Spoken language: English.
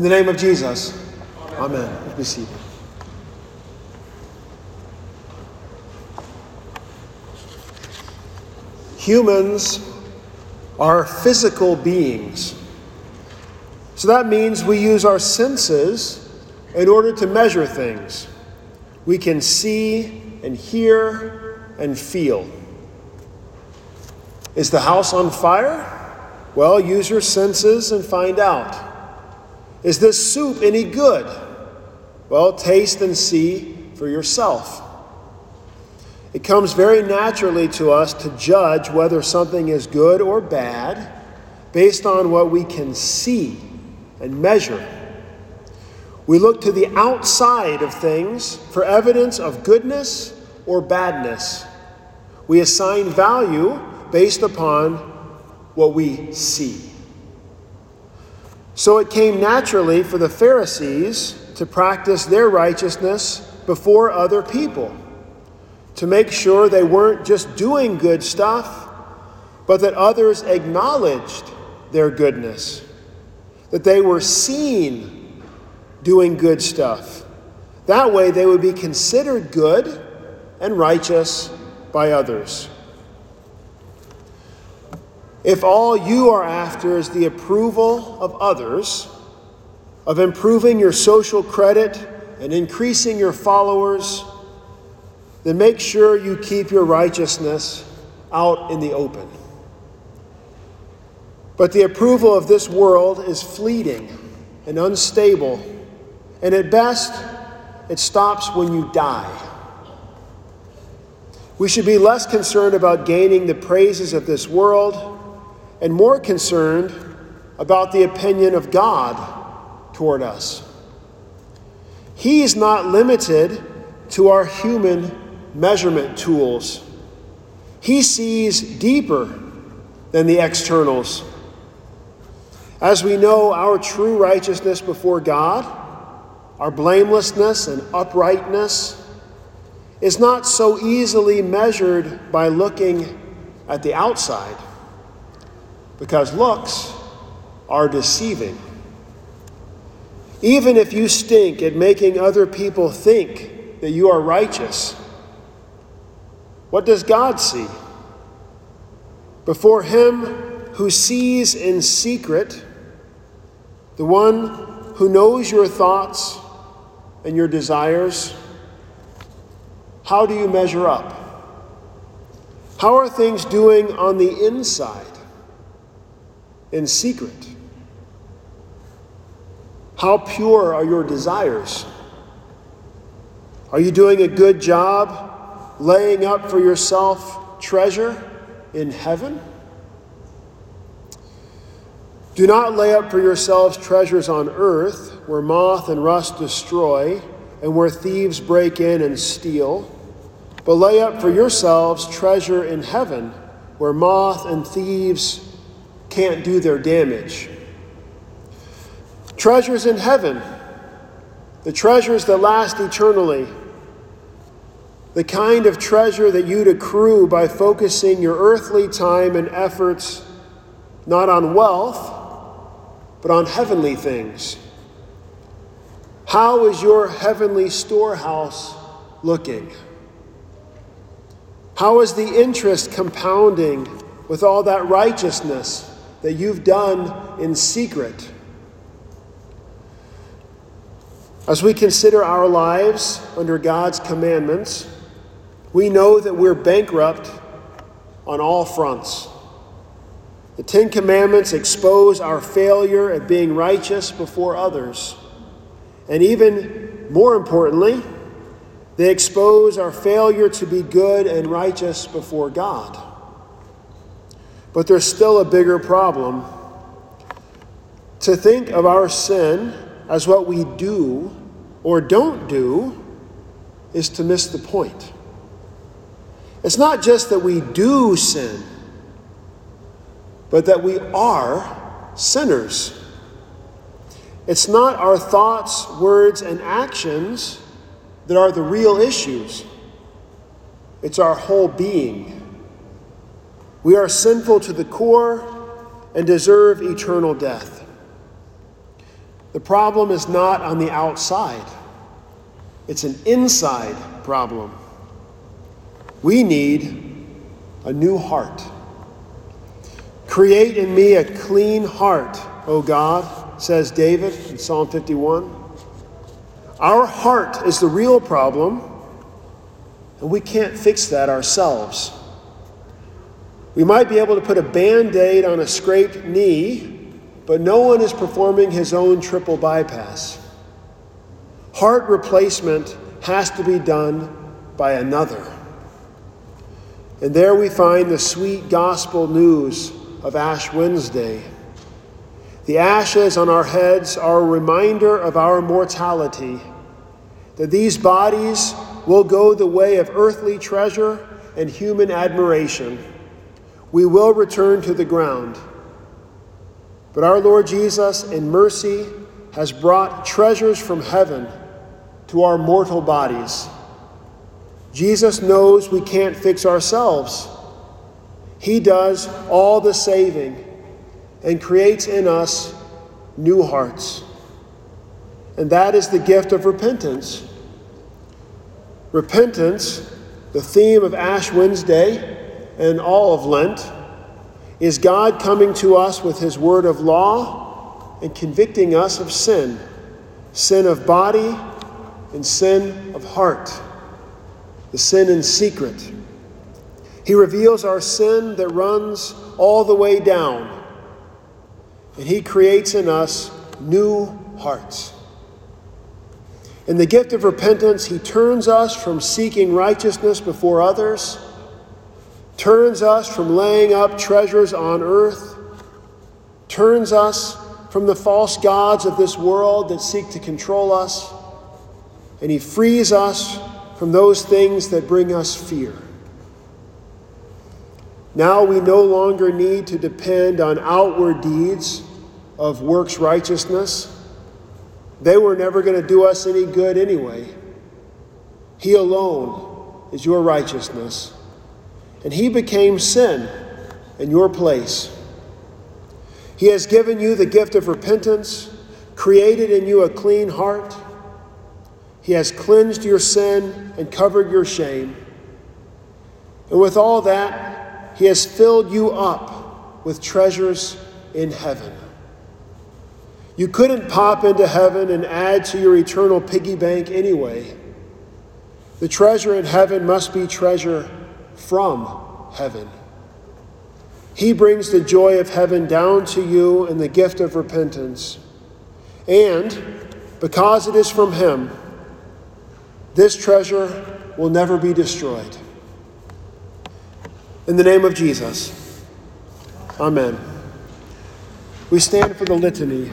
In the name of Jesus, amen. amen. Be seated. Humans are physical beings. So that means we use our senses in order to measure things. We can see and hear and feel. Is the house on fire? Well, use your senses and find out. Is this soup any good? Well, taste and see for yourself. It comes very naturally to us to judge whether something is good or bad based on what we can see and measure. We look to the outside of things for evidence of goodness or badness. We assign value based upon what we see. So it came naturally for the Pharisees to practice their righteousness before other people, to make sure they weren't just doing good stuff, but that others acknowledged their goodness, that they were seen doing good stuff. That way they would be considered good and righteous by others. If all you are after is the approval of others, of improving your social credit and increasing your followers, then make sure you keep your righteousness out in the open. But the approval of this world is fleeting and unstable, and at best, it stops when you die. We should be less concerned about gaining the praises of this world and more concerned about the opinion of God toward us. He is not limited to our human measurement tools. He sees deeper than the externals. As we know, our true righteousness before God, our blamelessness and uprightness, is not so easily measured by looking at the outside because looks are deceiving. Even if you stink at making other people think that you are righteous, what does God see? Before Him who sees in secret, the one who knows your thoughts and your desires, how do you measure up? How are things doing on the inside? In secret? How pure are your desires? Are you doing a good job laying up for yourself treasure in heaven? Do not lay up for yourselves treasures on earth where moth and rust destroy and where thieves break in and steal, but lay up for yourselves treasure in heaven where moth and thieves can't do their damage. Treasures in heaven, the treasures that last eternally, the kind of treasure that you'd accrue by focusing your earthly time and efforts not on wealth, but on heavenly things. How is your heavenly storehouse looking? How is the interest compounding with all that righteousness that you've done in secret. As we consider our lives under God's commandments, we know that we're bankrupt on all fronts. The Ten Commandments expose our failure at being righteous before others. And even more importantly, they expose our failure to be good and righteous before God. But there's still a bigger problem. To think of our sin as what we do or don't do is to miss the point. It's not just that we do sin, but that we are sinners. It's not our thoughts, words, and actions that are the real issues, it's our whole being. We are sinful to the core and deserve eternal death. The problem is not on the outside, it's an inside problem. We need a new heart. Create in me a clean heart, O God, says David in Psalm 51. Our heart is the real problem, and we can't fix that ourselves. We might be able to put a band aid on a scraped knee, but no one is performing his own triple bypass. Heart replacement has to be done by another. And there we find the sweet gospel news of Ash Wednesday. The ashes on our heads are a reminder of our mortality, that these bodies will go the way of earthly treasure and human admiration. We will return to the ground. But our Lord Jesus, in mercy, has brought treasures from heaven to our mortal bodies. Jesus knows we can't fix ourselves. He does all the saving and creates in us new hearts. And that is the gift of repentance. Repentance, the theme of Ash Wednesday and all of Lent, is God coming to us with His word of law and convicting us of sin sin of body and sin of heart, the sin in secret. He reveals our sin that runs all the way down, and He creates in us new hearts. In the gift of repentance, He turns us from seeking righteousness before others, turns us from laying up treasures on earth, turns us from the false gods of this world that seek to control us, and He frees us from those things that bring us fear. Now we no longer need to depend on outward deeds of works righteousness. They were never going to do us any good anyway. He alone is your righteousness. And He became sin in your place. He has given you the gift of repentance, created in you a clean heart. He has cleansed your sin and covered your shame. And with all that, he has filled you up with treasures in heaven. You couldn't pop into heaven and add to your eternal piggy bank anyway. The treasure in heaven must be treasure from heaven. He brings the joy of heaven down to you in the gift of repentance. And because it is from Him, this treasure will never be destroyed. In the name of Jesus. Amen. We stand for the litany.